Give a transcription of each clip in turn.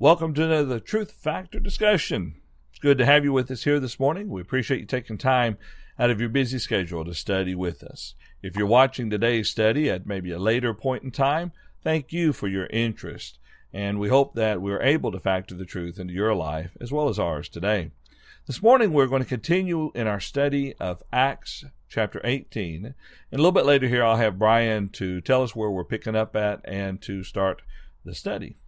Welcome to another Truth Factor discussion. It's good to have you with us here this morning. We appreciate you taking time out of your busy schedule to study with us. If you're watching today's study at maybe a later point in time, thank you for your interest. And we hope that we're able to factor the truth into your life as well as ours today. This morning we're going to continue in our study of Acts chapter 18. And a little bit later here I'll have Brian to tell us where we're picking up at and to start the study.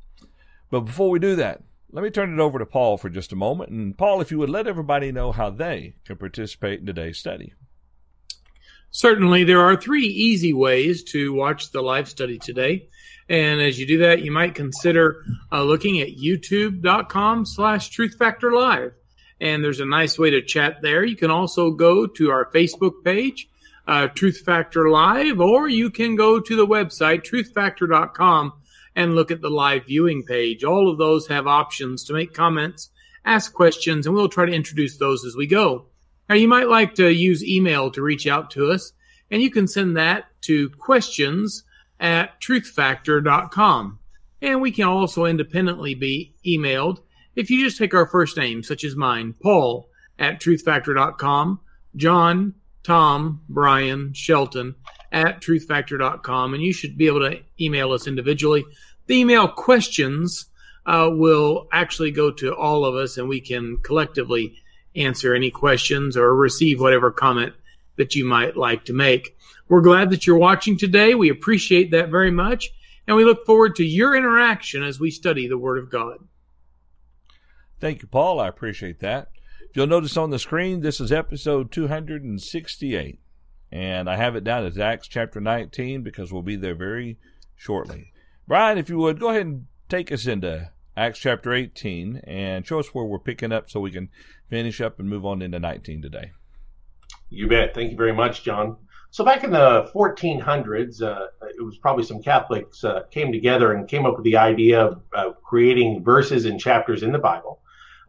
But before we do that, let me turn it over to Paul for just a moment. And Paul, if you would let everybody know how they can participate in today's study. Certainly, there are three easy ways to watch the live study today. And as you do that, you might consider uh, looking at youtube.com slash truthfactorlive. And there's a nice way to chat there. You can also go to our Facebook page, uh, Truth Factor Live, or you can go to the website, truthfactor.com and look at the live viewing page. All of those have options to make comments, ask questions, and we'll try to introduce those as we go. Now, you might like to use email to reach out to us, and you can send that to questions at truthfactor.com. And we can also independently be emailed if you just take our first name, such as mine, Paul at truthfactor.com, John, Tom, Brian, Shelton at truthfactor.com, and you should be able to email us individually. The email questions uh, will actually go to all of us, and we can collectively answer any questions or receive whatever comment that you might like to make. We're glad that you're watching today. We appreciate that very much, and we look forward to your interaction as we study the Word of God. Thank you, Paul. I appreciate that. If you'll notice on the screen, this is episode 268. And I have it down as Acts chapter 19 because we'll be there very shortly. Brian, if you would, go ahead and take us into Acts chapter 18 and show us where we're picking up so we can finish up and move on into 19 today. You bet. Thank you very much, John. So back in the 1400s, uh, it was probably some Catholics uh, came together and came up with the idea of uh, creating verses and chapters in the Bible.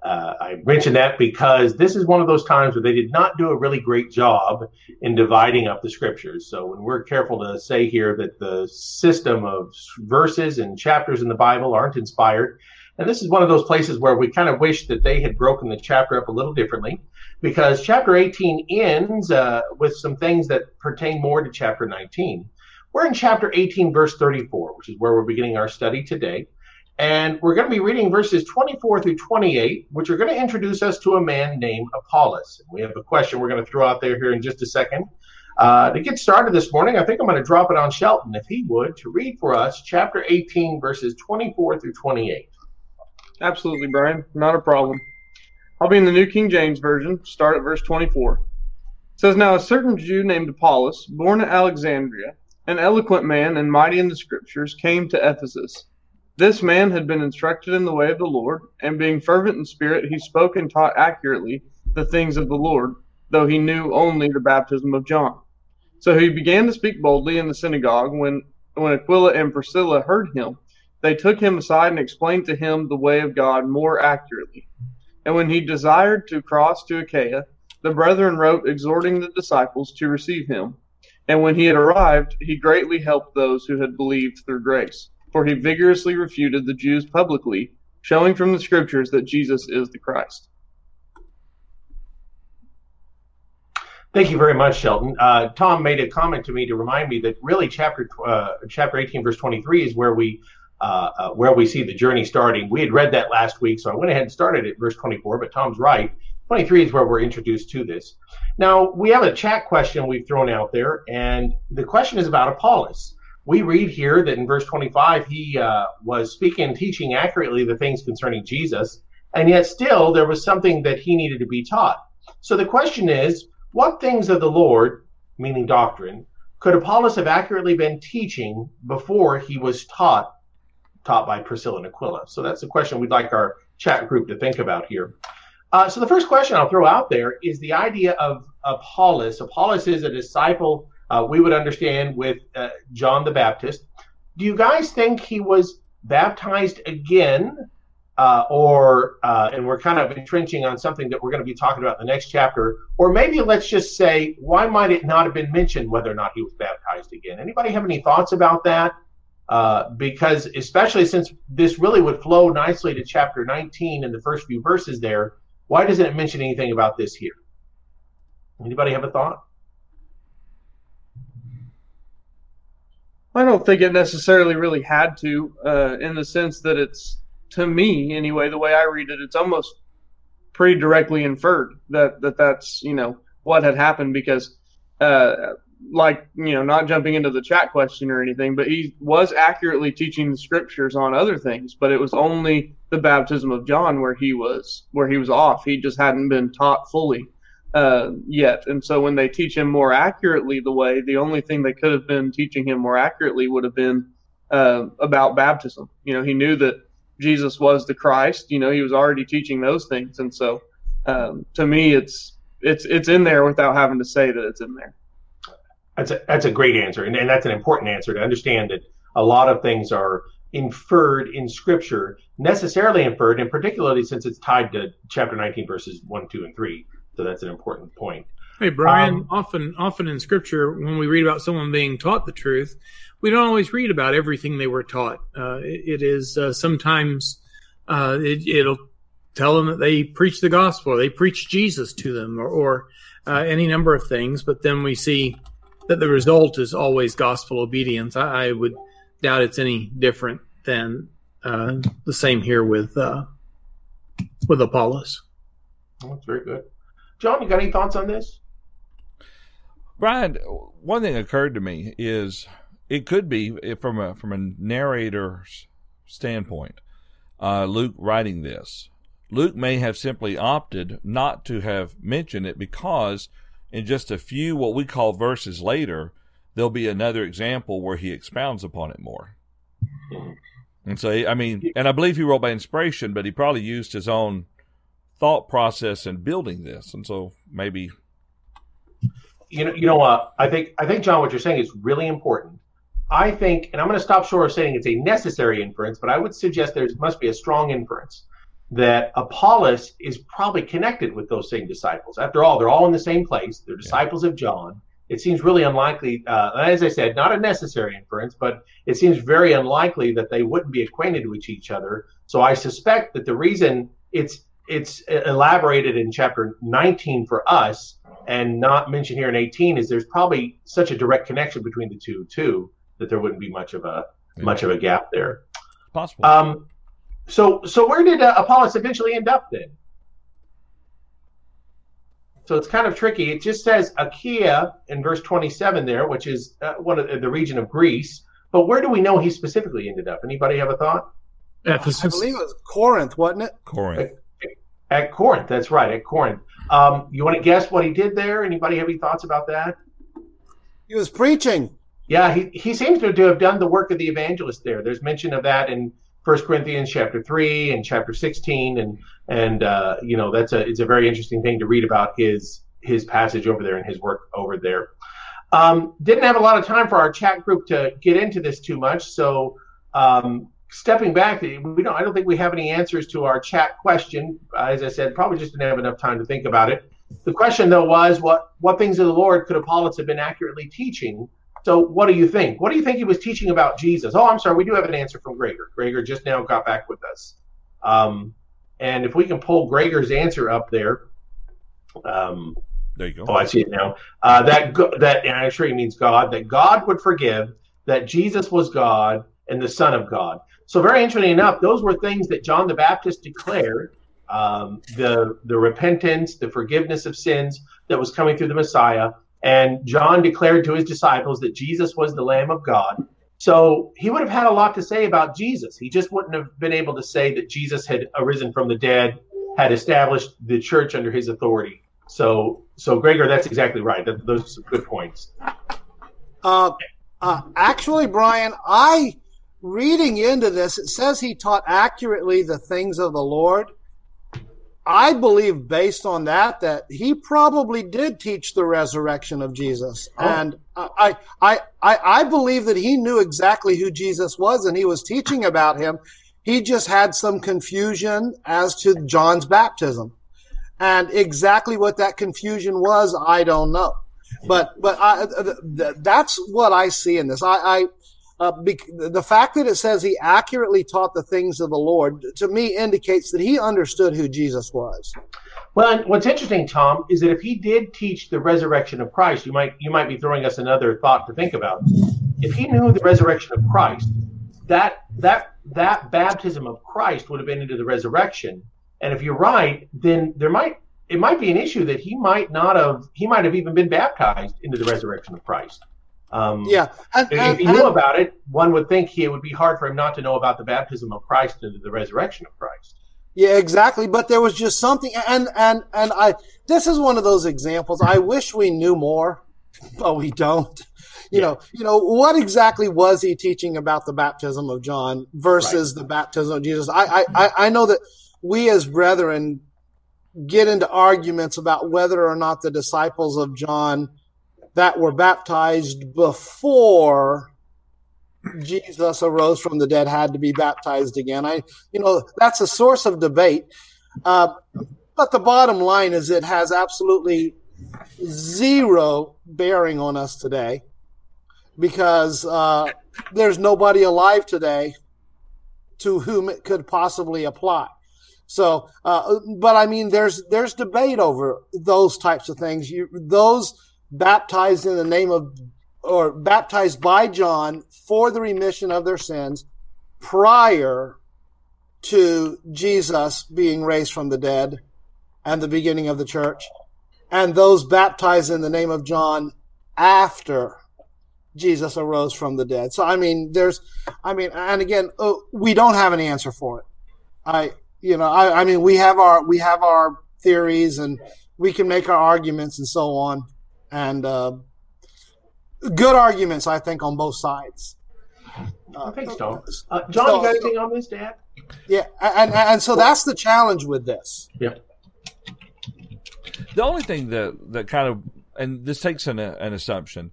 Uh, I mention that because this is one of those times where they did not do a really great job in dividing up the scriptures. So when we're careful to say here that the system of verses and chapters in the Bible aren't inspired, and this is one of those places where we kind of wish that they had broken the chapter up a little differently, because chapter 18 ends uh, with some things that pertain more to chapter 19. We're in chapter 18, verse 34, which is where we're beginning our study today. And we're going to be reading verses 24 through 28, which are going to introduce us to a man named Apollos. We have a question we're going to throw out there here in just a second. Uh, to get started this morning, I think I'm going to drop it on Shelton, if he would, to read for us chapter 18, verses 24 through 28. Absolutely, Brian. Not a problem. I'll be in the New King James Version, start at verse 24. It says, Now a certain Jew named Apollos, born at Alexandria, an eloquent man and mighty in the Scriptures, came to Ephesus this man had been instructed in the way of the Lord, and being fervent in spirit, he spoke and taught accurately the things of the Lord, though he knew only the baptism of John. So he began to speak boldly in the synagogue. When, when Aquila and Priscilla heard him, they took him aside and explained to him the way of God more accurately. And when he desired to cross to Achaia, the brethren wrote exhorting the disciples to receive him. And when he had arrived, he greatly helped those who had believed through grace for he vigorously refuted the Jews publicly, showing from the scriptures that Jesus is the Christ. Thank you very much, Shelton. Uh, Tom made a comment to me to remind me that really chapter uh, chapter 18, verse 23 is where we uh, uh, where we see the journey starting. We had read that last week, so I went ahead and started at verse 24. But Tom's right. 23 is where we're introduced to this. Now we have a chat question we've thrown out there, and the question is about Apollos we read here that in verse 25 he uh, was speaking and teaching accurately the things concerning Jesus, and yet still there was something that he needed to be taught. So the question is, what things of the Lord, meaning doctrine, could Apollos have accurately been teaching before he was taught taught by Priscilla and Aquila? So that's the question we'd like our chat group to think about here. Uh, so the first question I'll throw out there is the idea of Apollos. Apollos is a disciple uh, we would understand with uh, John the Baptist. Do you guys think he was baptized again? Uh, or, uh, and we're kind of entrenching on something that we're going to be talking about in the next chapter, or maybe let's just say, why might it not have been mentioned whether or not he was baptized again? Anybody have any thoughts about that? uh, because especially since this really would flow nicely to chapter 19 and the first few verses there, why doesn't it mention anything about this here? Anybody have a thought? I don't think it necessarily really had to, uh, in the sense that it's, to me anyway, the way I read it, it's almost pretty directly inferred that, that that's, you know, what had happened because, uh, like, you know, not jumping into the chat question or anything, but he was accurately teaching the scriptures on other things, but it was only the baptism of John where he was, where he was off. He just hadn't been taught fully uh, yet. And so when they teach him more accurately the way, the only thing they could have been teaching him more accurately would have been uh, about baptism. You know, he knew that Jesus was the Christ. You know, he was already teaching those things. And so um, to me, it's it's it's in there without having to say that it's in there. That's a that's a great answer, and, and that's an important answer to understand that a lot of things are inferred in Scripture, necessarily inferred, and particularly since it's tied to chapter 19, verses 1, 2, and 3. So that's an important point. Hey Brian, um, often often in scripture when we read about someone being taught the truth, we don't always read about everything they were taught. Uh, it, it is uh, sometimes uh, it, will tell them that they preach the gospel, they preach Jesus to them, or, or uh, any number of things. But then we see that the result is always gospel obedience. I, I would doubt it's any different than uh, the same here with uh, with Apollos. that's very good. John, you got any thoughts on this? Brian, one thing occurred to me is it could be from a from a narrator's standpoint. Uh, Luke writing this, Luke may have simply opted not to have mentioned it because in just a few what we call verses later, there'll be another example where he expounds upon it more. Mm-hmm. And so, I mean, and I believe he wrote by inspiration, but he probably used his own thought process in building this, and so maybe. You know, you know what? I think I think John, what you're saying is really important. I think, and I'm going to stop short of saying it's a necessary inference, but I would suggest there must be a strong inference that Apollos is probably connected with those same disciples. After all, they're all in the same place. They're disciples yeah. of John. It seems really unlikely, uh, as I said, not a necessary inference, but it seems very unlikely that they wouldn't be acquainted with each other. So I suspect that the reason it's it's elaborated in chapter 19 for us and not mentioned here in 18 is there's probably such a direct connection between the two too that there wouldn't be much of a yeah. much of a gap there. Possible. Um, so so where did uh, Apollos eventually end up then? So it's kind of tricky. It just says Achaia in verse 27 there, which is uh, one of the, the region of Greece. But where do we know he specifically ended up? Anybody have a thought? Ephesus. I believe it was Corinth, wasn't it? Corinth. At Corinth, that's right, at Corinth. Um, you want to guess what he did there? Anybody have any thoughts about that? He was preaching. Yeah, he, he seems to have done the work of the evangelist there. There's mention of that in First Corinthians chapter three and chapter sixteen, and and uh, you know that's a it's a very interesting thing to read about his his passage over there and his work over there. Um, didn't have a lot of time for our chat group to get into this too much, so um, stepping back, we don't. I don't think we have any answers to our chat question. Uh, as I said, probably just didn't have enough time to think about it. The question though was, what what things of the Lord could Apollos have been accurately teaching? So, what do you think? What do you think he was teaching about Jesus? Oh, I'm sorry, we do have an answer from Gregor. Gregor just now got back with us. Um, and if we can pull Gregor's answer up there, um, there you go. Oh, I see it now. Uh, that that, and I'm sure he means God. That God would forgive. That Jesus was God and the Son of God. So very interesting enough, those were things that John the Baptist declared um, the the repentance, the forgiveness of sins that was coming through the Messiah. And John declared to his disciples that Jesus was the Lamb of God. So he would have had a lot to say about Jesus. He just wouldn't have been able to say that Jesus had arisen from the dead, had established the church under his authority. So, so Gregor, that's exactly right. That, those are some good points. Uh, uh, actually, Brian, I reading into this, it says he taught accurately the things of the Lord. I believe, based on that, that he probably did teach the resurrection of Jesus, oh. and I, I, I, I believe that he knew exactly who Jesus was, and he was teaching about him. He just had some confusion as to John's baptism, and exactly what that confusion was, I don't know. But, but I, that's what I see in this. I, I uh, the fact that it says he accurately taught the things of the Lord to me indicates that he understood who Jesus was. Well, what's interesting, Tom, is that if he did teach the resurrection of Christ, you might you might be throwing us another thought to think about. If he knew the resurrection of Christ, that that that baptism of Christ would have been into the resurrection. And if you're right, then there might it might be an issue that he might not have he might have even been baptized into the resurrection of Christ. Um, yeah, and, if and, he knew about it, one would think he, it would be hard for him not to know about the baptism of Christ and the resurrection of Christ. Yeah, exactly. But there was just something, and and and I. This is one of those examples. I wish we knew more, but we don't. You yeah. know, you know what exactly was he teaching about the baptism of John versus right. the baptism of Jesus? I, I I know that we as brethren get into arguments about whether or not the disciples of John that were baptized before Jesus arose from the dead had to be baptized again. I, you know, that's a source of debate. Uh, but the bottom line is it has absolutely zero bearing on us today because uh, there's nobody alive today to whom it could possibly apply. So, uh, but I mean, there's there's debate over those types of things. You, those baptized in the name of or baptized by John for the remission of their sins prior to Jesus being raised from the dead and the beginning of the church, and those baptized in the name of John after Jesus arose from the dead. So I mean, there's, I mean, and again, uh, we don't have an answer for it. I, you know, I, I mean, we have our we have our theories and we can make our arguments and so on and uh, good arguments, I think, on both sides. Uh, Thanks, Tom. Uh, John, so, you got anything on this, Dad? Yeah, and and so that's the challenge with this. Yeah. The only thing that that kind of and this takes an an assumption,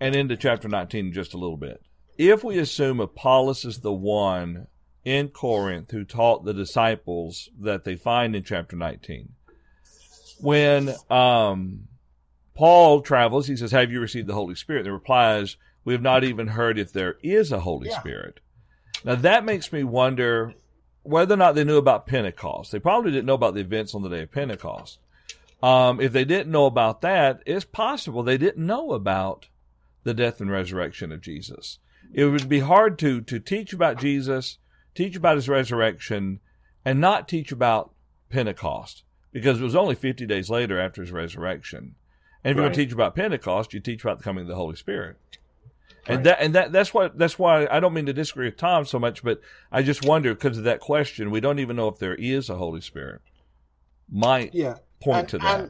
and into chapter nineteen just a little bit. If we assume Apollos is the one in Corinth who taught the disciples that they find in chapter nineteen, when um Paul travels. He says, Have you received the Holy Spirit? The reply is, We have not even heard if there is a Holy yeah. Spirit. Now that makes me wonder whether or not they knew about Pentecost. They probably didn't know about the events on the day of Pentecost. Um, if they didn't know about that, it's possible they didn't know about the death and resurrection of Jesus. It would be hard to to teach about Jesus, teach about his resurrection, and not teach about Pentecost because it was only 50 days later after his resurrection. And if right. you're going to teach about Pentecost, you teach about the coming of the Holy Spirit. And right. that and that that's what that's why I don't mean to disagree with Tom so much, but I just wonder because of that question, we don't even know if there is a Holy Spirit. Might yeah. point and, to that.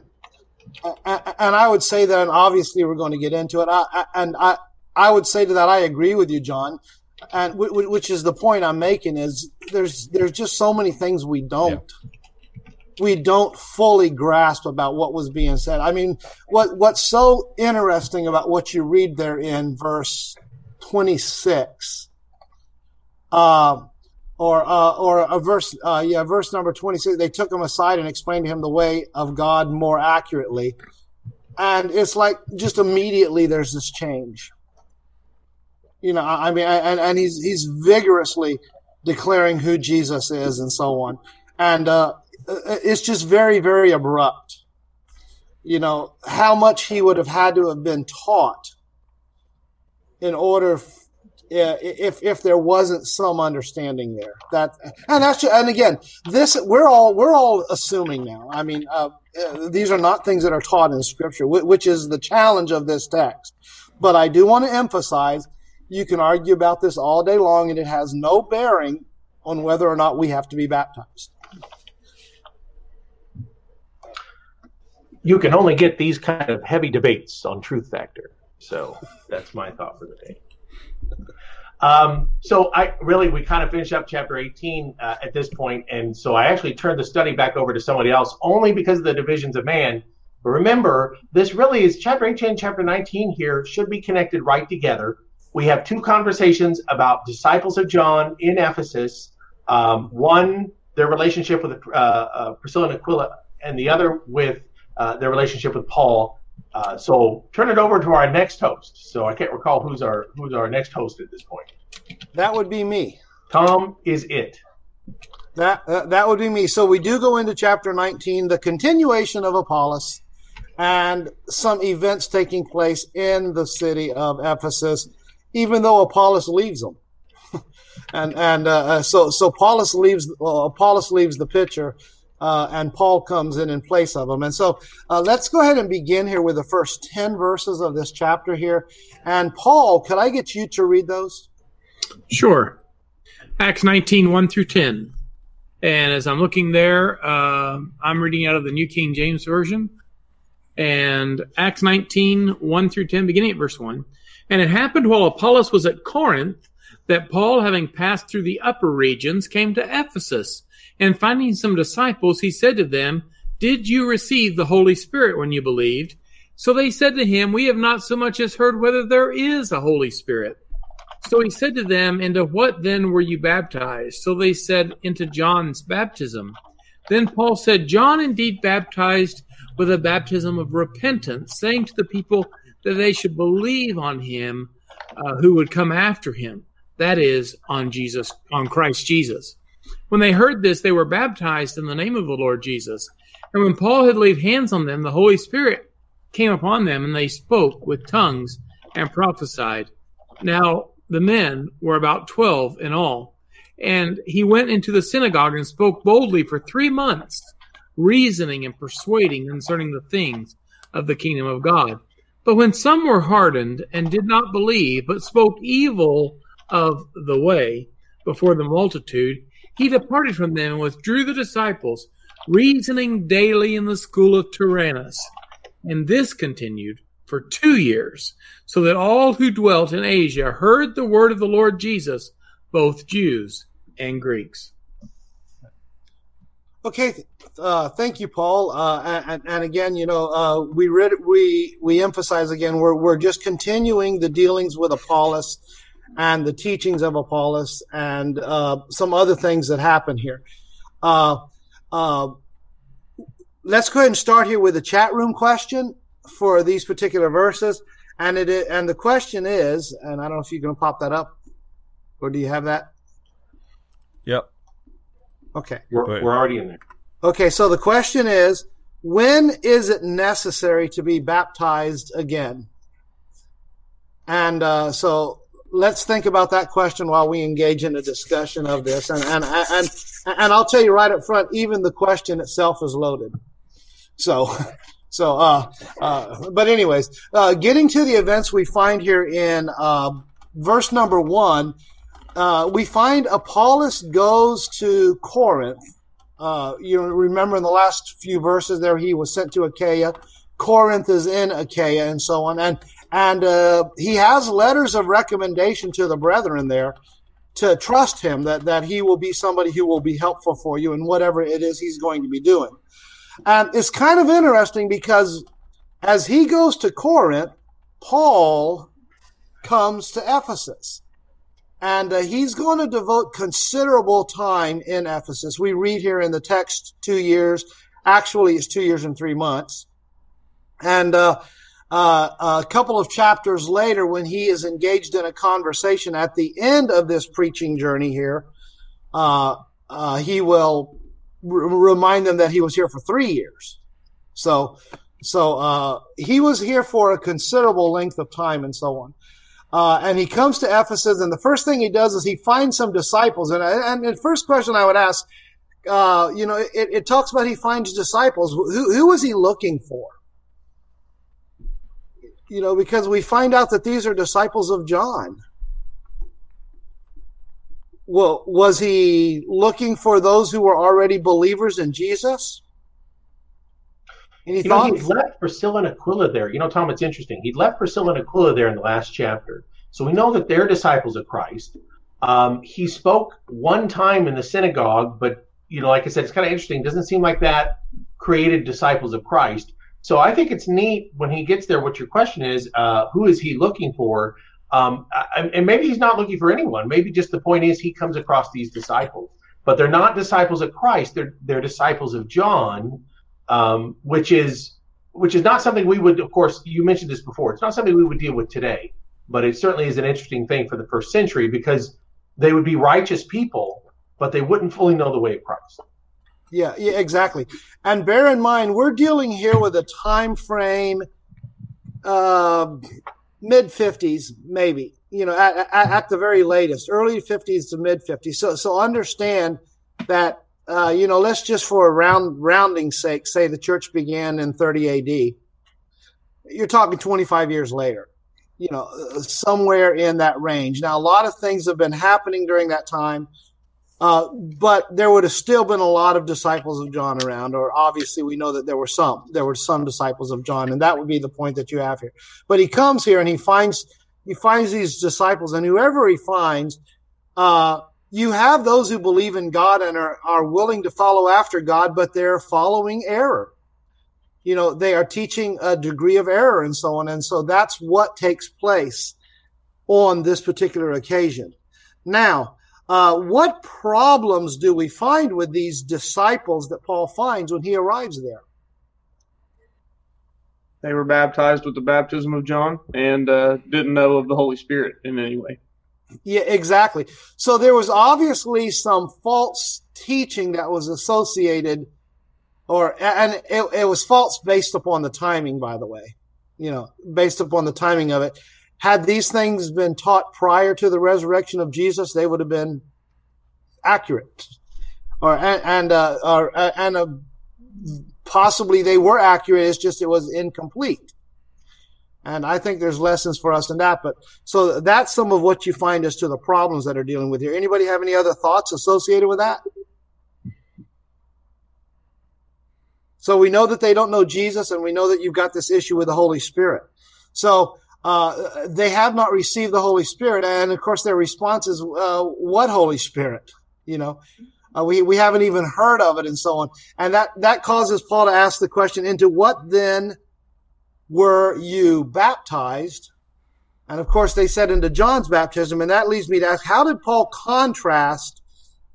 And, and, I would say that, and obviously we're going to get into it. I, and I I would say to that, I agree with you, John. And which is the point I'm making is there's there's just so many things we don't. Yeah we don't fully grasp about what was being said. I mean, what what's so interesting about what you read there in verse 26, uh, or uh, or a verse, uh, yeah, verse number 26. They took him aside and explained to him the way of God more accurately, and it's like just immediately there's this change. You know, I mean, and and he's he's vigorously declaring who Jesus is and so on, and uh, it's just very, very abrupt. You know, how much he would have had to have been taught in order if if there wasn't some understanding there. That and that's and again this we're all we're all assuming now. I mean uh, uh these are not things that are taught in scripture which is the challenge of this text. But i do want to emphasize you can argue about this all day long and it has no bearing on whether or not we have to be baptized you can only get these kind of heavy debates on truth factor. So that's my thought for the day. Um, so I really we kind of finish up chapter 18 uh, at this point, and so I actually turned the study back over to somebody else only because of the divisions of man. But remember, this really is chapter 18 and chapter 19 here should be connected right together. We have two conversations about disciples of John in Ephesus. Um, one, their relationship with uh, uh, Priscilla and Aquila, and the other with uh, their relationship with Paul Uh, so turn it over to our next host. So I can't recall who's our who's our next host at this point. That would be me. Tom is it. That uh, that would be me. So we do go into chapter 19, the continuation of Apollos, and some events taking place in the city of Ephesus, even though Apollos leaves them. and and uh, uh, so so Apollos leaves well, Apollos leaves the picture, uh, and Paul comes in in place of him. And so uh, let's go ahead and begin here with the first ten verses of this chapter here. And Paul, could I get you to read those? Sure. Acts 19, 1 through 10. And as I'm looking there, uh, I'm reading out of the New King James Version. And Acts 19, 1 through 10, beginning at verse 1. And it happened while Apollos was at Corinth that Paul, having passed through the upper regions, came to Ephesus. And finding some disciples, he said to them, Did you receive the Holy Spirit when you believed? So they said to him, We have not so much as heard whether there is a Holy Spirit. So he said to them, Into what then were you baptized? So they said, Into John's baptism. Then Paul said, John indeed baptized with a baptism of repentance, saying to the people that they should believe on him uh, who would come after him, that is, on Jesus, on Christ Jesus. When they heard this, they were baptized in the name of the Lord Jesus. And when Paul had laid hands on them, the Holy Spirit came upon them, and they spoke with tongues and prophesied. Now, the men were about 12 in all. And he went into the synagogue and spoke boldly for three months, reasoning and persuading concerning the things of the kingdom of God. But when some were hardened and did not believe, but spoke evil of the way before the multitude, he departed from them and withdrew the disciples, reasoning daily in the school of Tyrannus. And this continued for two years, so that all who dwelt in Asia heard the word of the Lord Jesus, both Jews and Greeks. Okay, uh, thank you, Paul. Uh, and, and, again, you know, uh, we read, we we emphasize again we're we're just continuing the dealings with Apollos and the teachings of Apollos and uh, some other things that happen here. Uh, uh, let's go ahead and start here with a chat room question for these particular verses. And it is, and the question is, and I don't know if you're going to pop that up, or do you have that? Yep. Okay. We're, we're already in there. Okay, so the question is, when is it necessary to be baptized again? And uh, so let's think about that question while we engage in a discussion of this. And and and and I'll tell you right up front, even the question itself is loaded. So So, uh, uh, but anyways, uh, getting to the events we find here in uh, verse number one, uh, we find Apollos goes to Corinth. Uh, you remember in the last few verses there, he was sent to Achaia. Corinth is in Achaia and so on. And, and, he has letters of recommendation to the brethren there to trust him that, that he will be somebody who will be helpful for you in whatever it is he's going to be doing. And it's kind of interesting because as he goes to Corinth, Paul comes to Ephesus. And uh, he's going to devote considerable time in Ephesus. We read here in the text two years. Actually, it's two years and three months. And uh, uh, a couple of chapters later, when he is engaged in a conversation at the end of this preaching journey here, uh, uh, he will remind them that he was here for three years. So, so uh, he was here for a considerable length of time and so on. Uh, and he comes to Ephesus, and the first thing he does is he finds some disciples. And, and the first question I would ask, uh, you know, it, it, talks about he finds disciples. Who, who was he looking for? You know, because we find out that these are disciples of John well, was he looking for those who were already believers in Jesus? Any you thoughts? Know, he left Priscilla and Aquila there. You know, Tom, it's interesting. He left Priscilla and Aquila there in the last chapter. So we know that they're disciples of Christ. Um, he spoke one time in the synagogue, but, you know, like I said, it's kind of interesting. It doesn't seem like that created disciples of Christ. So I think it's neat when he gets there. What your question is, uh, who is he looking for? Um, and maybe he's not looking for anyone. Maybe just the point is he comes across these disciples, but they're not disciples of Christ. They're they're disciples of John, um, which is which is not something we would, of course, you mentioned this before. It's not something we would deal with today, but it certainly is an interesting thing for the first century because they would be righteous people, but they wouldn't fully know the way of Christ. Yeah, yeah, exactly. And bear in mind, we're dealing here with a time frame, uh, mid fifties, maybe. You know, at, at, at, the very latest, early fifties to mid fifties. So, so understand that uh, you know, let's just for a round rounding sake say the church began in 30 AD. You're talking 25 years later, you know, somewhere in that range. Now, a lot of things have been happening during that time, uh, but there would have still been a lot of disciples of John around, or obviously we know that there were some. There were some disciples of John, and that would be the point that you have here. But he comes here and he finds he finds these disciples, and whoever he finds, uh, you have those who believe in God and are, are willing to follow after God, but they're following error. You know, they are teaching a degree of error and so on. And so that's what takes place on this particular occasion. Now, uh, what problems do we find with these disciples that Paul finds when he arrives there? They were baptized with the baptism of John and uh, didn't know of the Holy Spirit in any way. Yeah, exactly. So there was obviously some false teaching that was associated, or and it, it was false based upon the timing, by the way. You know, based upon the timing of it. Had these things been taught prior to the resurrection of Jesus, they would have been accurate, or and and uh, or and uh, possibly they were accurate. It's just it was incomplete. And I think there's lessons for us in that. But so that's some of what you find as to the problems that are dealing with here. Anybody have any other thoughts associated with that? So we know that they don't know Jesus, and we know that you've got this issue with the Holy Spirit. So uh, they have not received the Holy Spirit, and of course their response is, uh, "What Holy Spirit?" You know, uh, we we haven't even heard of it, and so on. And that that causes Paul to ask the question: Into what then were you baptized? And of course, they said into John's baptism. And that leads me to ask how did Paul contrast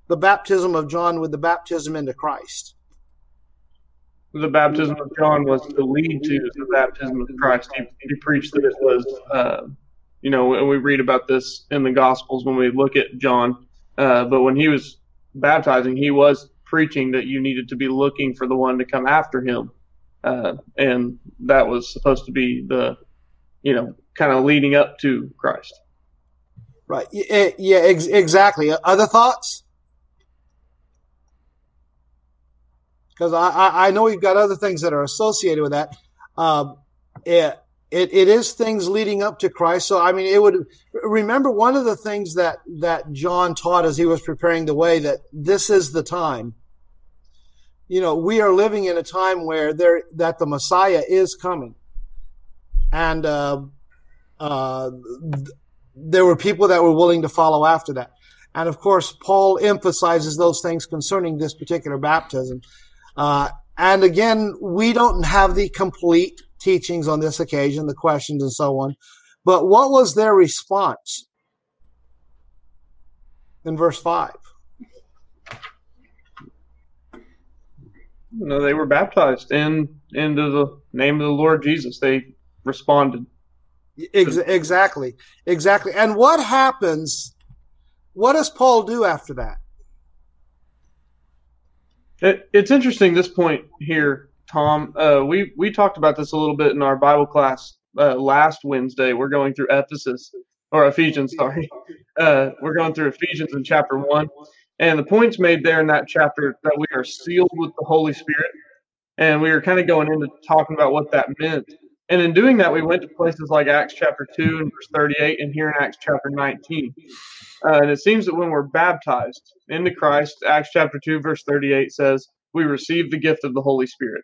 the baptism of John with the baptism into Christ? The baptism of John was to lead to the baptism of Christ. He, he preached that it was, uh, you know, and we read about this in the Gospels when we look at John. Uh, but when he was baptizing, he was preaching that you needed to be looking for the one to come after him uh, and that was supposed to be the, you know, kind of leading up to Christ. Right. Yeah. Ex- exactly. Other thoughts? Because I, I know you've got other things that are associated with that. Um, it, it, it is things leading up to Christ. So, I mean, it would remember one of the things that, that John taught as he was preparing the way that this is the time you know, we are living in a time where there that the Messiah is coming, and uh, uh, there were people that were willing to follow after that. And of course, Paul emphasizes those things concerning this particular baptism. Uh, and again, we don't have the complete teachings on this occasion, the questions and so on. But what was their response in verse 5? No, they were baptized in into the name of the Lord Jesus. They responded. exactly, exactly. And what happens? What does Paul do after that? It, it's interesting this point here, Tom. Uh, we we talked about this a little bit in our Bible class uh, last Wednesday. We're going through Ephesus or Ephesians. Sorry, uh, we're going through Ephesians in chapter one, and the points made there in that chapter that we are sealed with the Holy Spirit. And we were kind of going into talking about what that meant. And in doing that, we went to places like Acts chapter 2 and verse 38 and here in Acts chapter 19. Uh, and it seems that when we're baptized into Christ, Acts chapter 2, verse 38 says, we receive the gift of the Holy Spirit.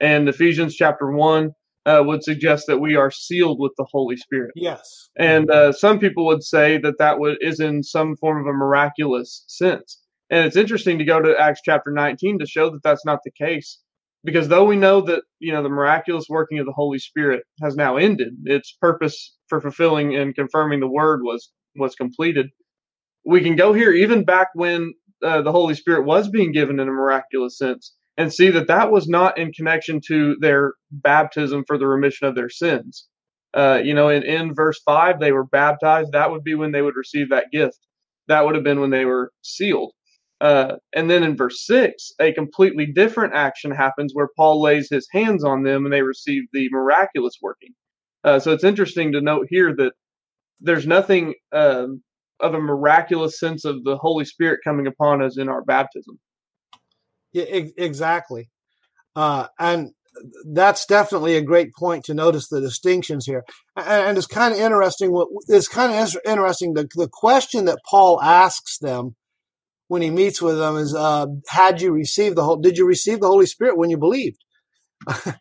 And Ephesians chapter 1 uh, would suggest that we are sealed with the Holy Spirit. Yes. And uh, some people would say that that would, is in some form of a miraculous sense. And it's interesting to go to Acts chapter 19 to show that that's not the case. Because though we know that, you know, the miraculous working of the Holy Spirit has now ended, its purpose for fulfilling and confirming the word was, was completed. We can go here even back when uh, the Holy Spirit was being given in a miraculous sense and see that that was not in connection to their baptism for the remission of their sins. Uh, you know, in, in verse 5, they were baptized. That would be when they would receive that gift. That would have been when they were sealed. Uh, and then in verse 6, a completely different action happens where Paul lays his hands on them and they receive the miraculous working. Uh, so it's interesting to note here that there's nothing um, of a miraculous sense of the Holy Spirit coming upon us in our baptism. Yeah, ex- exactly. Uh, and that's definitely a great point to notice the distinctions here. And, it's kind of interesting. It's kind of interesting. The, the question that Paul asks them when he meets with them is, uh, "Had you received the whole? Did you receive the Holy Spirit when you believed?" and,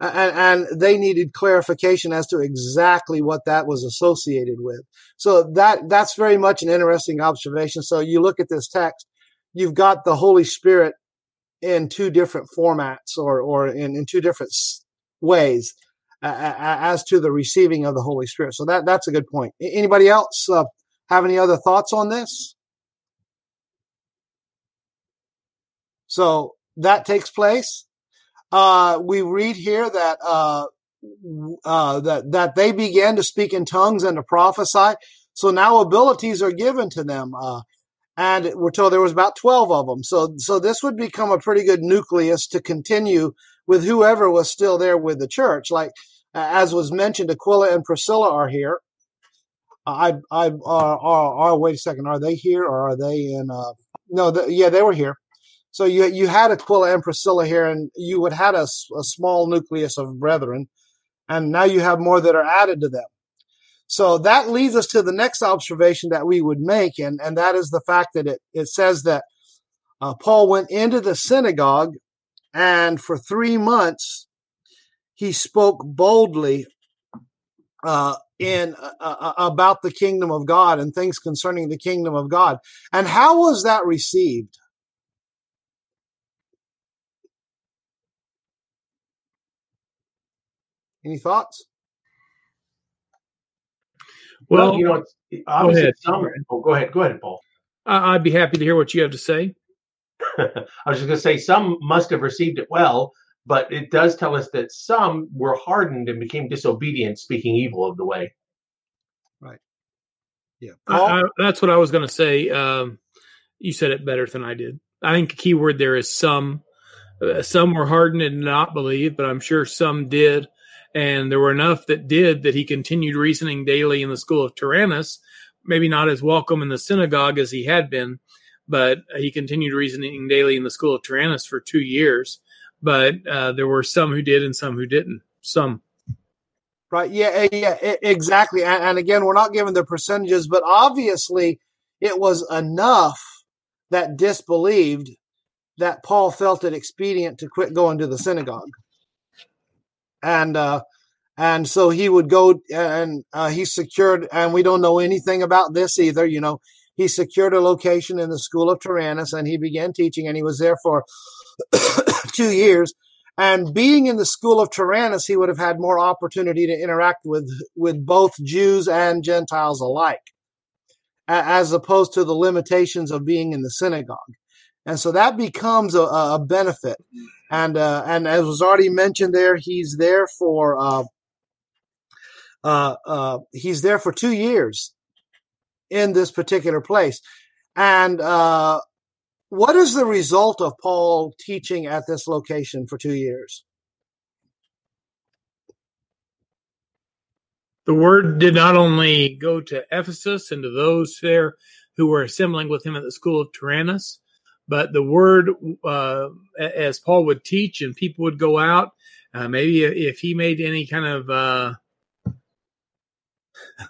and, they needed clarification as to exactly what that was associated with. So that that's very much an interesting observation. So you look at this text, you've got the Holy Spirit in two different formats or or in, in two different ways uh, as to the receiving of the Holy Spirit. So that that's a good point. Anybody else uh, have any other thoughts on this? So that takes place uh, we read here that uh, uh, that that they began to speak in tongues and to prophesy. So now abilities are given to them, uh, and we're told there was about twelve of them. So so this would become a pretty good nucleus to continue with whoever was still there with the church. Like as was mentioned, Aquila and Priscilla are here. I I are, are, are wait a second, are they here or are they in? Uh, no, the, yeah, they were here. So you you had Aquila and Priscilla here, and you would had a, a small nucleus of brethren, and now you have more that are added to them. So that leads us to the next observation that we would make, and, and that is the fact that it, it says that uh, Paul went into the synagogue, and for three months he spoke boldly uh, in uh, uh about the kingdom of God and things concerning the kingdom of God. And how was that received? Any thoughts? Well, well you know, obviously go some. Oh, go ahead. Go ahead, Paul. I'd be happy to hear what you have to say. I was just going to say some must have received it well, but it does tell us that some were hardened and became disobedient, speaking evil of the way. Right. Yeah. I, I, that's what I was going to say. Um, you said it better than I did. I think the key word there is some. Uh, some were hardened and not believe, but I'm sure some did and there were enough that did that he continued reasoning daily in the school of Tyrannus, maybe not as welcome in the synagogue as he had been, but he continued reasoning daily in the school of Tyrannus for two years. But uh, there were some who did and some who didn't. Some. Right. Yeah. Eh, yeah. Exactly. And, and again, we're not given the percentages, but obviously it was enough that disbelieved that Paul felt it expedient to quit going to the synagogue and uh, and so he would go and uh, he secured, and we don't know anything about this either. You know, he secured a location in the school of Tyrannus, and he began teaching, and he was there for two years. And being in the school of Tyrannus, he would have had more opportunity to interact with with both Jews and Gentiles alike, as opposed to the limitations of being in the synagogue. And so that becomes a, a benefit and uh, and as was already mentioned there, he's there for uh, uh, uh, he's there for two years in this particular place. And uh, what is the result of Paul teaching at this location for two years? The word did not only go to Ephesus and to those there who were assembling with him at the school of Tyrannus, but the word, uh, as Paul would teach and people would go out, uh, maybe if he made any kind of uh,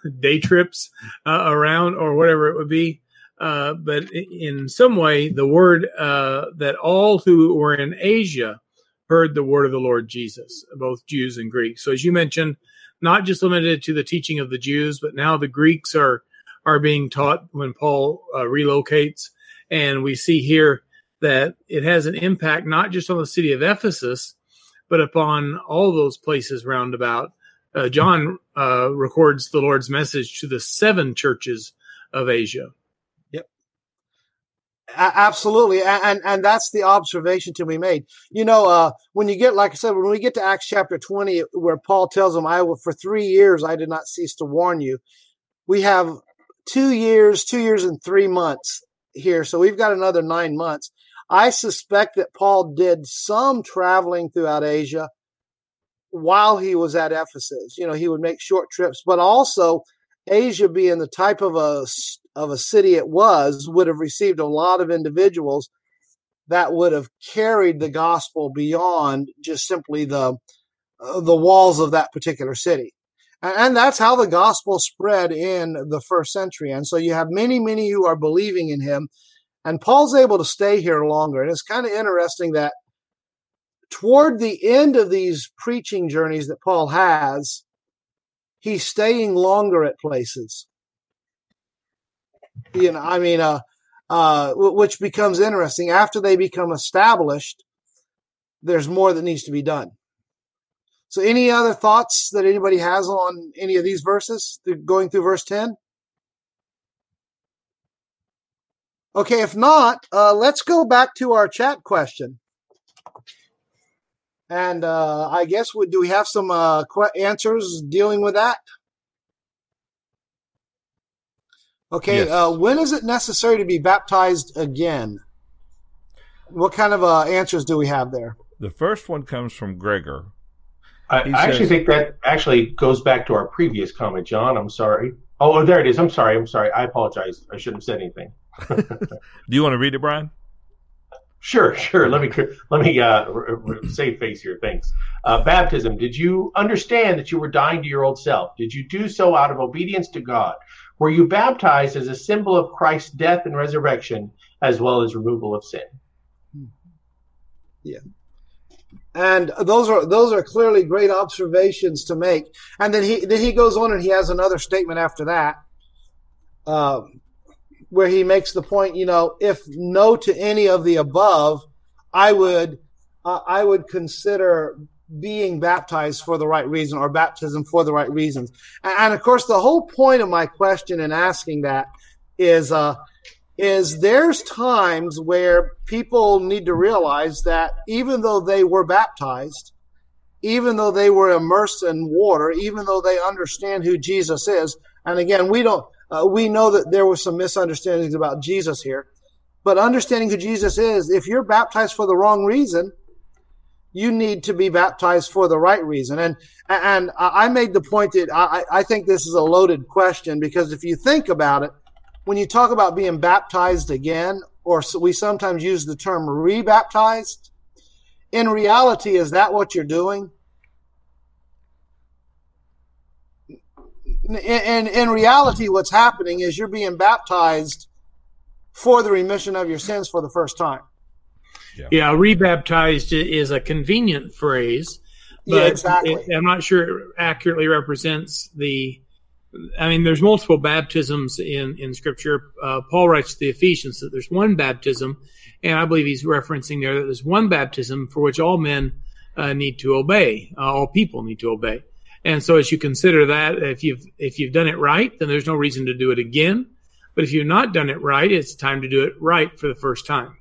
day trips uh, around or whatever it would be, uh, but in some way, the word uh, that all who were in Asia heard the word of the Lord Jesus, both Jews and Greeks. So, as you mentioned, not just limited to the teaching of the Jews, but now the Greeks are are being taught when Paul relocates and we see here that it has an impact not just on the city of Ephesus, but upon all those places roundabout. Uh, John uh, records the Lord's message to the seven churches of Asia. Yep. absolutely, and and that's the observation to be made. You know, uh, when you get, like I said, when we get to Acts chapter twenty, where Paul tells them, "I will for three years I did not cease to warn you," we have two years, two years and three months here, so we've got another nine months. I suspect that Paul did some traveling throughout Asia while he was at Ephesus. You know, he would make short trips, but also Asia being the type of a of a city it was would have received a lot of individuals that would have carried the gospel beyond just simply the uh, the walls of that particular city. And, that's how the gospel spread in the first century. And so you have many, many who are believing in him. And Paul's able to stay here longer. And it's kind of interesting that toward the end of these preaching journeys that Paul has, he's staying longer at places. You know, I mean, uh, uh, which becomes interesting after they become established. There's more that needs to be done. So, any other thoughts that anybody has on any of these verses going through verse 10? Okay, if not, uh, let's go back to our chat question. And uh, I guess we, do we have some uh, answers dealing with that? Okay, yes. uh, when is it necessary to be baptized again? What kind of uh, answers do we have there? The first one comes from Gregor. I, I says, actually think that actually goes back to our previous comment, John. I'm sorry. Oh, oh, there it is. I'm sorry. I'm sorry. I apologize. I shouldn't have said anything. do you want to read it, Brian? Sure, sure. Let me let me uh, save face here. Thanks. Uh, baptism. Did you understand that you were dying to your old self? Did you do so out of obedience to God? Were you baptized as a symbol of Christ's death and resurrection, as well as removal of sin? Yeah. And those are those are clearly great observations to make. And then he then he goes on and he has another statement after that. Um, where he makes the point, you know, if no to any of the above, I would uh, I would consider being baptized for the right reason or baptism for the right reasons. And, and of course, the whole point of my question in asking that is uh, is there's times where people need to realize that even though they were baptized, even though they were immersed in water, even though they understand who Jesus is, and again, we don't uh, we know that there were some misunderstandings about Jesus here, but understanding who Jesus is, if you're baptized for the wrong reason, you need to be baptized for the right reason. And and I made the point that I, I think this is a loaded question because if you think about it, when you talk about being baptized again, or we sometimes use the term rebaptized, in reality, is that what you're doing? in, in reality, what's happening is you're being baptized for the remission of your sins for the first time. Yeah, yeah rebaptized is a convenient phrase, but yeah, exactly. it, I'm not sure it accurately represents the. I mean, there's multiple baptisms in in Scripture. Uh, Paul writes to the Ephesians that there's one baptism, and I believe he's referencing there that there's one baptism for which all men uh, need to obey, uh, all people need to obey. And so as you consider that, if you've if you've done it right, then there's no reason to do it again. But if you've not done it right, it's time to do it right for the first time.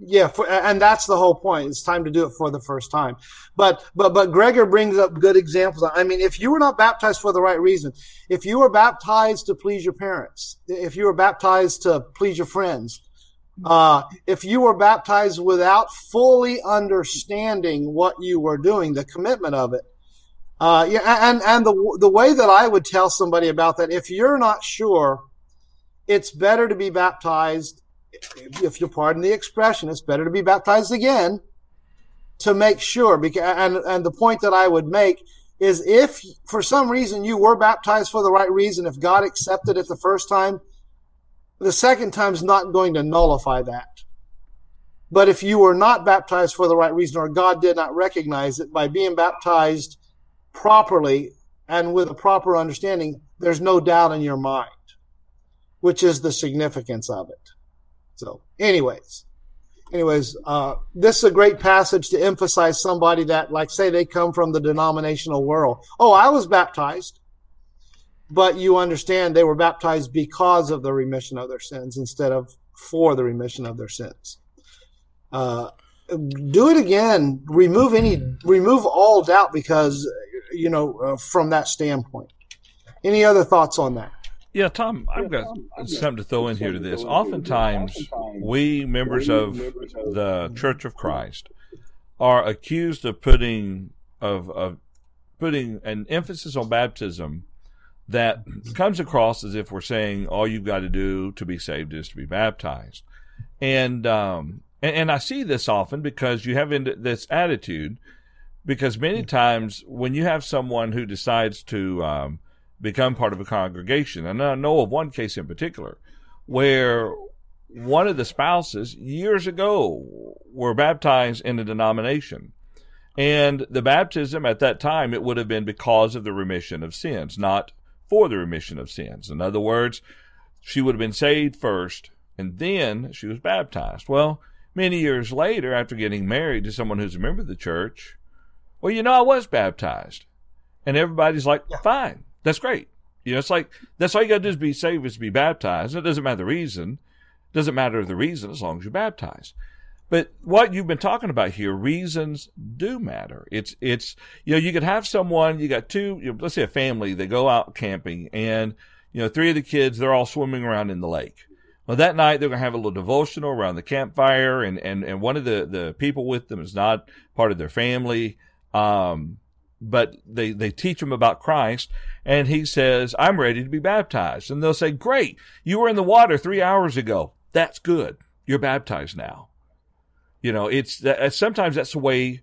Yeah, for, and that's the whole point. It's time to do it for the first time. But but but Gregor brings up good examples. I mean, if you were not baptized for the right reason, if you were baptized to please your parents, if you were baptized to please your friends, uh, if you were baptized without fully understanding what you were doing, the commitment of it, uh, yeah, and and the the way that I would tell somebody about that, if you're not sure, it's better to be baptized. If you pardon the expression, it's better to be baptized again to make sure. Because and and the point that I would make is, if for some reason you were baptized for the right reason, if God accepted it the first time, the second time is not going to nullify that. But if you were not baptized for the right reason, or God did not recognize it by being baptized properly and with a proper understanding, there's no doubt in your mind, which is the significance of it. So, anyways, anyways, uh, this is a great passage to emphasize somebody that, like, say they come from the denominational world. Oh, I was baptized, but you understand they were baptized because of the remission of their sins instead of for the remission of their sins. Uh, do it again. Remove any, remove all doubt because, you know, uh, from that standpoint. Any other thoughts on that? Yeah, Tom, I've got something to throw in here to this. Oftentimes, we members of the Church of Christ are accused of putting of, of putting an emphasis on baptism that comes across as if we're saying all you've got to do to be saved is to be baptized, and um, and, and I see this often because you have this attitude because many times when you have someone who decides to um, become part of a congregation. And I know of one case in particular where one of the spouses years ago were baptized in a denomination. And the baptism at that time, it would have been because of the remission of sins, not for the remission of sins. In other words, she would have been saved first and then she was baptized. Well, many years later, after getting married to someone who's a member of the church, well, you know, I was baptized. And everybody's like, fine. That's great. You know, it's like that's all you got to do is be saved, is be baptized. It doesn't matter the reason. It doesn't matter the reason as long as you're baptized. But what you've been talking about here, reasons do matter. It's it's you know you could have someone you got two you know, let's say a family they go out camping and you know three of the kids they're all swimming around in the lake. Well, that night they're going to have a little devotional around the campfire, and and and one of the the people with them is not part of their family. Um, but they, they teach him about Christ and he says, I'm ready to be baptized. And they'll say, great. You were in the water three hours ago. That's good. You're baptized now. You know, it's that sometimes that's the way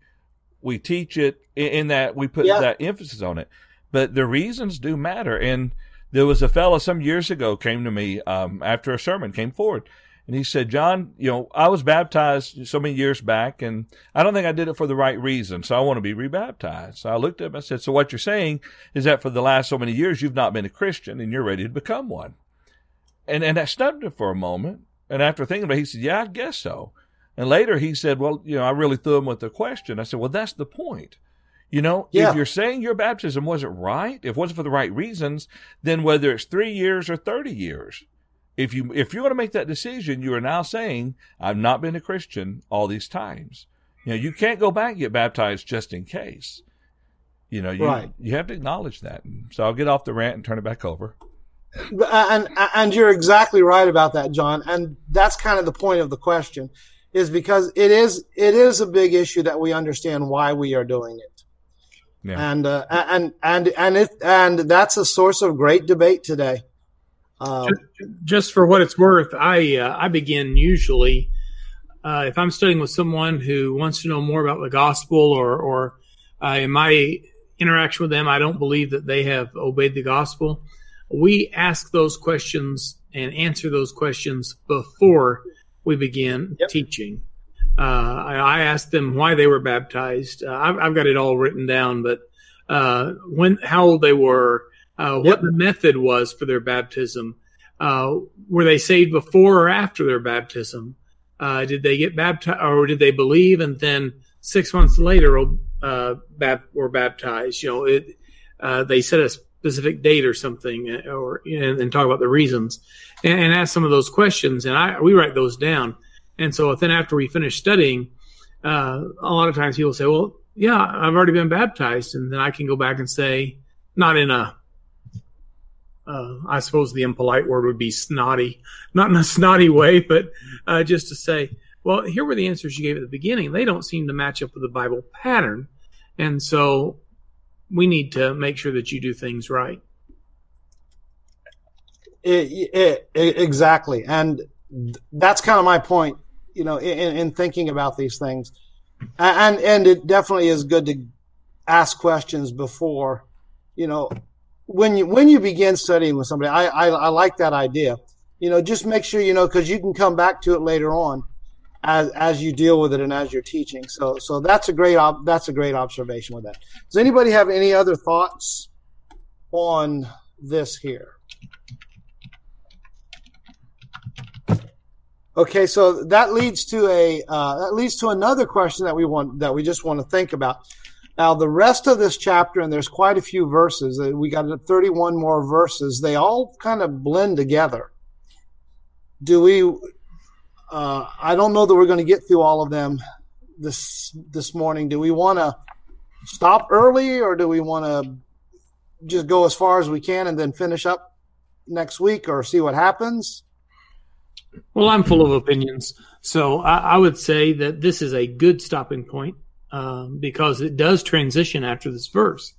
we teach it in, that we put yeah. that emphasis on it, but the reasons do matter. And there was a fellow some years ago came to me, um, after a sermon came forward and he said, John, you know, I was baptized so many years back and I don't think I did it for the right reason. So I want to be rebaptized. So I looked at him. I said, so what you're saying is that for the last so many years, you've not been a Christian and you're ready to become one. And, and that stunned him for a moment. And after thinking about it, he said, yeah, I guess so. And later he said, well, you know, I really threw him with the question. I said, well, that's the point. You know, yeah. if you're saying your baptism wasn't right, if it wasn't for the right reasons, then whether it's three years or 30 years, if you if you're going to make that decision, you are now saying, I've not been a Christian all these times. You know, you can't go back and get baptized just in case. You know, you right. you have to acknowledge that. So I'll get off the rant and turn it back over. And and you're exactly right about that, John. And that's kind of the point of the question, is because it is it is a big issue that we understand why we are doing it. Yeah. And uh, and and and it and that's a source of great debate today. Um, just, just, for what it's worth, I uh, I begin usually uh, if I'm studying with someone who wants to know more about the gospel, or or uh, in my interaction with them, I don't believe that they have obeyed the gospel. We ask those questions and answer those questions before we begin yep. teaching. Uh, I, I asked them why they were baptized. Uh, I've, I've, got it all written down, but uh, when how old they were uh, what yep. the method was for their baptism. Uh, were they saved before or after their baptism? Uh, did they get baptized or did they believe and then six months later uh, were baptized? You know, it, uh, they set a specific date or something, uh, or and, and talk about the reasons and, and, ask some of those questions. And I we write those down. And so then after we finish studying, a lot of times people say, "Well, yeah, I've already been baptized," and then I can go back and say, not in a uh, I suppose the impolite word would be snotty, not in a snotty way, but uh, just to say, well, here were the answers you gave at the beginning. They don't seem to match up with the Bible pattern. And so we need to make sure that you do things right. It, it, it, exactly. And that's kind of my point, you know, in, in thinking about these things. And, and it definitely is good to ask questions before, you know, when you when you begin studying with somebody, I, I, I like that idea. You know, just make sure you know because you can come back to it later on as as you deal with it and as you're teaching. So so that's a great op- that's a great observation with that. Does anybody have any other thoughts on this here? Okay, so that leads to a uh, that leads to another question that we want that we just want to think about. Now, the rest of this chapter, and there's quite a few verses, uh, we got 31 more verses, they all kind of blend together. Do we uh, I don't know that we're going to get through all of them this this morning. Do we want to stop early, or do we want to just go as far as we can and then finish up next week, or see what happens? Well, I'm full of opinions, so I, I would say that this is a good stopping point uh, because it does transition after this verse,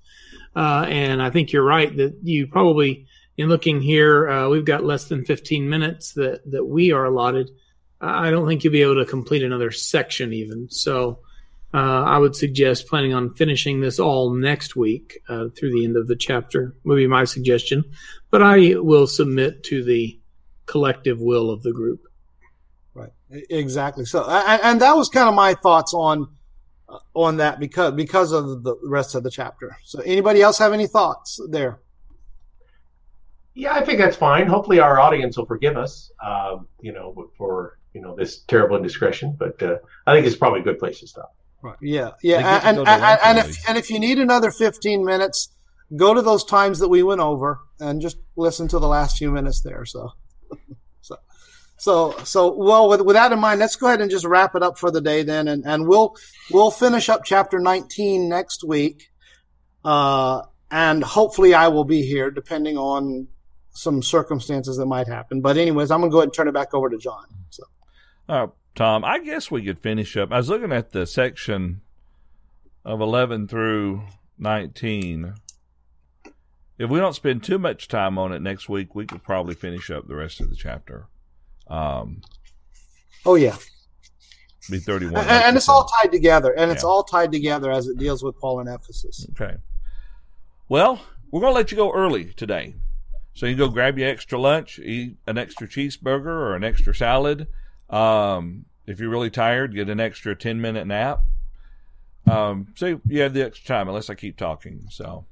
uh, and I think you're right that you probably in looking here, uh, we've got less than 15 minutes that, that we are allotted. I don't think you'll be able to complete another section even. So uh, I would suggest planning on finishing this all next week uh, through the end of the chapter would be my suggestion. But I will submit to the collective will of the group. Right. Exactly. So, and, that was kind of my thoughts on on that because because of the rest of the chapter. So, anybody else have any thoughts there? Yeah, I think that's fine. Hopefully, our audience will forgive us, uh, you know, for you know this terrible indiscretion. But uh, I think it's probably a good place to stop. Right. Yeah. Yeah. And and, and, and if and if you need another fifteen minutes, go to those times that we went over and just listen to the last few minutes there. So. so. So, well, with, with that in mind, let's go ahead and just wrap it up for the day then, and, and we'll we'll finish up chapter 19 next week, uh, and hopefully I will be here, depending on some circumstances that might happen. But anyways, I'm gonna go ahead and turn it back over to John. So, uh, Tom, I guess we could finish up. I was looking at the section of 11 through 19. If we don't spend too much time on it next week, we could probably finish up the rest of the chapter. Um, oh yeah, be 31. And, and it's all tied together, and yeah. it's all tied together as it deals with Paul and Ephesus. Okay. Well, we're going to let you go early today. So you can go grab your extra lunch, eat an extra cheeseburger or an extra salad. Um, if you're really tired, get an extra 10 minute nap. Um, so you have the extra time, unless I keep talking. So,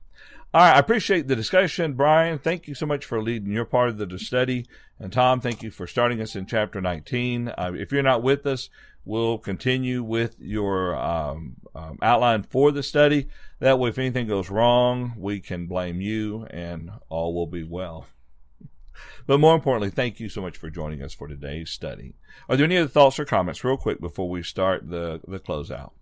all right. I appreciate the discussion. Brian, thank you so much for leading your part of the study. And Tom, thank you for starting us in chapter 19. Uh, if you're not with us, we'll continue with your um, um, outline for the study. That way, if anything goes wrong, we can blame you and all will be well. But more importantly, thank you so much for joining us for today's study. Are there any other thoughts or comments, real quick, before we start the, the closeout?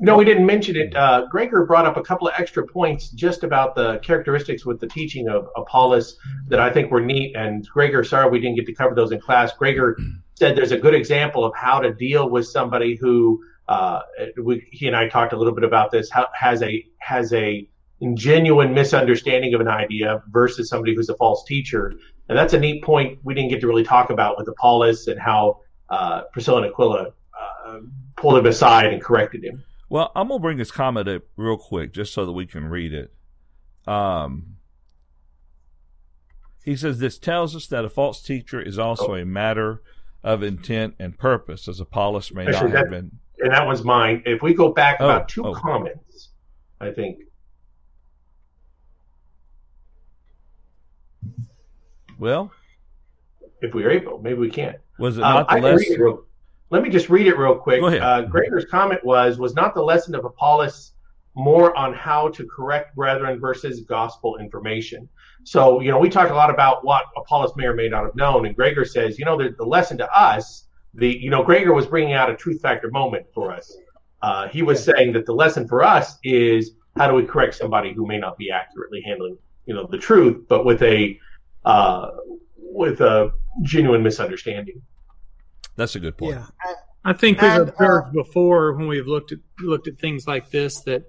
No, we didn't mention it. Uh, Gregor brought up a couple of extra points just about the characteristics with the teaching of Apollos that I think were neat. And Gregor, sorry we didn't get to cover those in class. Gregor said there's a good example of how to deal with somebody who uh, we, he and I talked a little bit about this. Has a has a genuine misunderstanding of an idea versus somebody who's a false teacher, and that's a neat point we didn't get to really talk about with Apollos and how uh, Priscilla and Aquila uh, pulled him aside and corrected him. Well, I'm gonna bring this comment up real quick just so that we can read it. Um, he says this tells us that a false teacher is also a matter of intent and purpose, as Apollos may Actually, not have been. And that was mine. If we go back oh, about two oh. comments, I think. Well, if we are able, maybe we can't. Was it um, not um, the less? Let me just read it real quick. Uh, Gregor's comment was, was not the lesson of Apollos more on how to correct brethren versus gospel information. So, you know, we talked a lot about what Apollos may or may not have known. And Gregor says, you know, the, the lesson to us, the, you know, Gregor was bringing out a truth factor moment for us. Uh, he was saying that the lesson for us is how do we correct somebody who may not be accurately handling, you know, the truth, but with a, uh, with a genuine misunderstanding. That's a good point. Yeah. I think we've and, observed uh, before when we've looked at looked at things like this that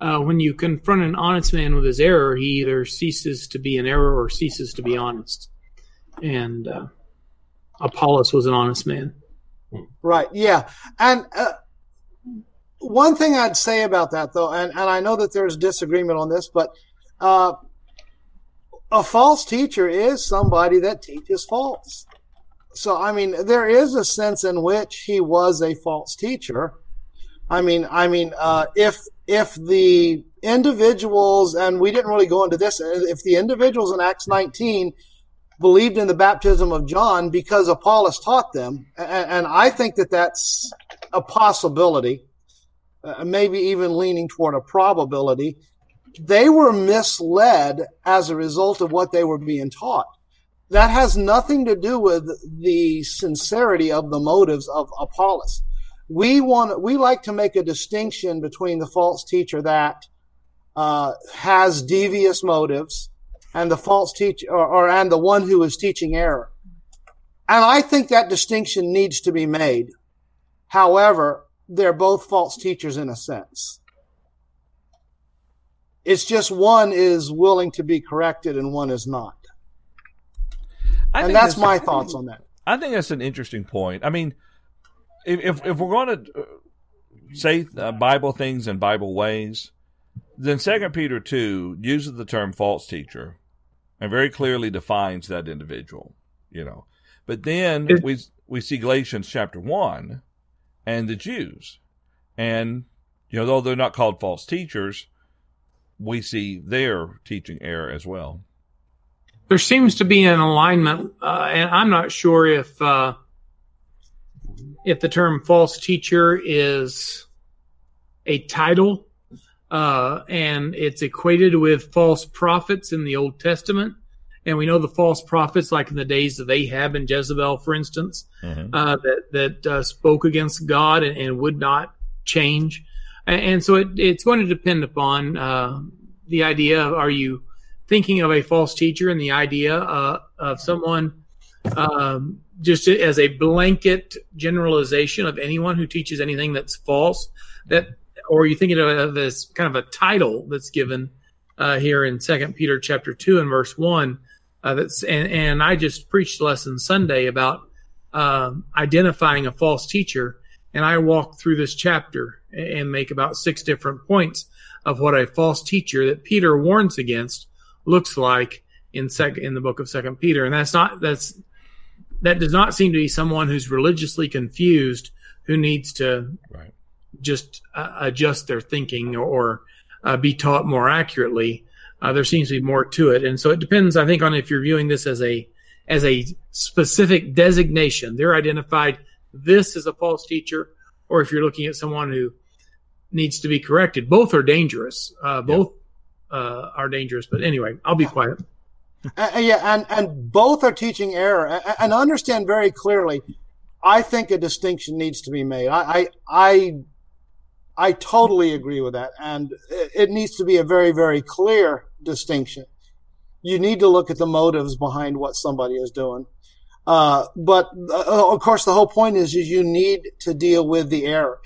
uh, when you confront an honest man with his error, he either ceases to be an error or ceases to be honest. And uh, Apollos was an honest man. Right. Yeah. And uh, one thing I'd say about that, though, and, and I know that there's disagreement on this, but uh, a false teacher is somebody that teaches false so I mean, there is a sense in which he was a false teacher. I mean, I mean, uh, if if the individuals, and we didn't really go into this, if the individuals in Acts 19 believed in the baptism of John because Apollos taught them, and, and I think that that's a possibility, uh, maybe even leaning toward a probability. They were misled as a result of what they were being taught That has nothing to do with the sincerity of the motives of Apollos. We want we like to make a distinction between the false teacher that uh, has devious motives and the false teacher or, or and the one who is teaching error. And I think that distinction needs to be made. However, they're both false teachers in a sense. It's just one is willing to be corrected and one is not. I and think that's my thoughts on that. I think that's an interesting point. I mean, if if, if we're going to say uh, Bible things in Bible ways, then Second Peter two uses the term false teacher and very clearly defines that individual. You know, but then It- we we see Galatians chapter one and the Jews, and you know though they're not called false teachers, we see their teaching error as well. There seems to be an alignment, uh, and I'm not sure if uh, if the term false teacher is a title, uh, and it's equated with false prophets in the Old Testament. And we know the false prophets, like in the days of Ahab and Jezebel, for instance, Mhm. uh, that that uh, spoke against God and, and would not change. And, and so it, it's going to depend upon uh, the idea of are you thinking of a false teacher and the idea uh, of someone um, just as a blanket generalization of anyone who teaches anything that's false that or are you thinking of as kind of a title that's given uh, here in second peter chapter 2 and verse 1 uh, that's and, and i just preached lesson sunday about um, identifying a false teacher and i walk through this chapter and make about six different points of what a false teacher that peter warns against looks like in sec- in the book of second peter and that's not that's that does not seem to be someone who's religiously confused who needs to Right. just uh, adjust their thinking or uh, be taught more accurately. Uh, there seems to be more to it, and so it depends. I think on if you're viewing this as a as a specific designation. They're identified. This is a false teacher, or if you're looking at someone who needs to be corrected. Both are dangerous. Uh, both uh, are dangerous. But anyway, I'll be quiet. Uh, yeah, and, and both are teaching error. And, and understand very clearly, I think a distinction needs to be made. I, I, I, I totally agree with that. And it, it needs to be a very, very clear distinction. You need to look at the motives behind what somebody is doing. Uh, but uh, of course, the whole point is, is you need to deal with the error.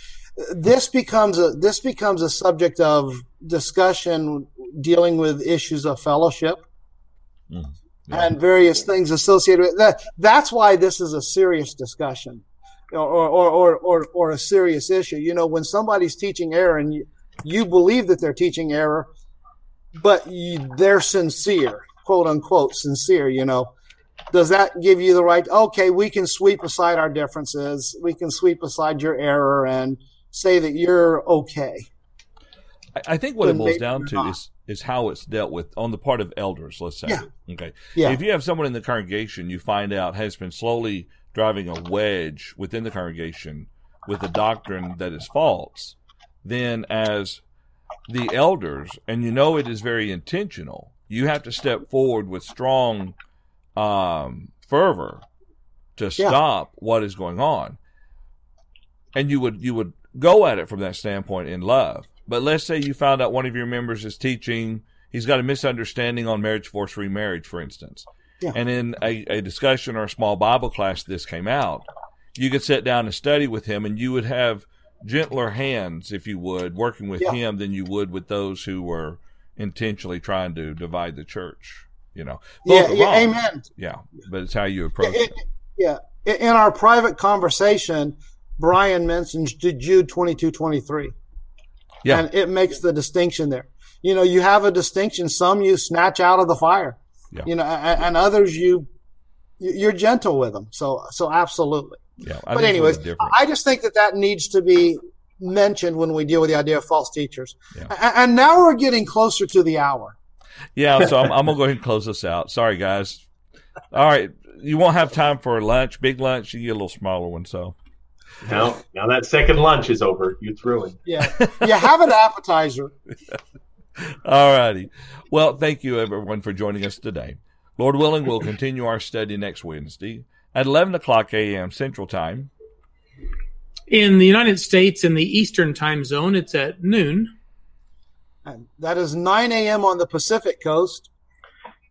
This becomes a this becomes a subject of discussion dealing with issues of fellowship mm, Yeah. and various things associated with that. That's why this is a serious discussion or, or, or, or, or a serious issue. You know, when somebody's teaching error and you, you believe that they're teaching error, but you, they're sincere, quote unquote, sincere, you know, does that give you the right? Okay, we can sweep aside our differences. We can sweep aside your error and say that you're okay. I, I think what it boils down to not. is is how it's dealt with on the part of elders. Let's say, Yeah. okay, Yeah. if you have someone in the congregation you find out has been slowly driving a wedge within the congregation with a doctrine that is false, then as the elders, and you know it is very intentional, you have to step forward with strong um, fervor to Yeah. stop what is going on. And you would you would go at it from that standpoint in love. But let's say you found out one of your members is teaching he's got a misunderstanding on marriage force remarriage, for instance. Yeah. And in a, a discussion or a small Bible class this came out, you could sit down and study with him and you would have gentler hands, if you would, working with Yeah. him than you would with those who were intentionally trying to divide the church. You know, Yeah, Both yeah, amen. Yeah, but it's how you approach it. it- yeah. In our private conversation, Brian mentions Jude 22, 23. Yeah. And it makes the distinction there. You know, you have a distinction. Some you snatch out of the fire, Yeah. you know, and, and others you, you're gentle with them. So, so absolutely. Yeah, I but anyways. I just think that that needs to be mentioned when we deal with the idea of false teachers. Yeah. And now we're getting closer to the hour. Yeah, so I'm, I'm gonna go ahead and close this out. Sorry, guys. All right, you won't have time for lunch, big lunch. You get a little smaller one. So, Now, now that second lunch is over. You threw in. Yeah. you have an appetizer. all righty. Well, thank you everyone for joining us today. Lord willing, we'll continue our study next Wednesday at 11 o'clock a.m. Central Time. In the United States, in the Eastern time zone, it's at noon. And that is 9 a.m. on the Pacific coast.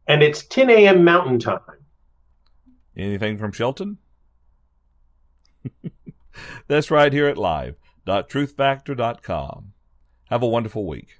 And it's 10 a.m. Mountain Time. Anything from Shelton? That's right here at live.truthfactor.com. Have a wonderful week.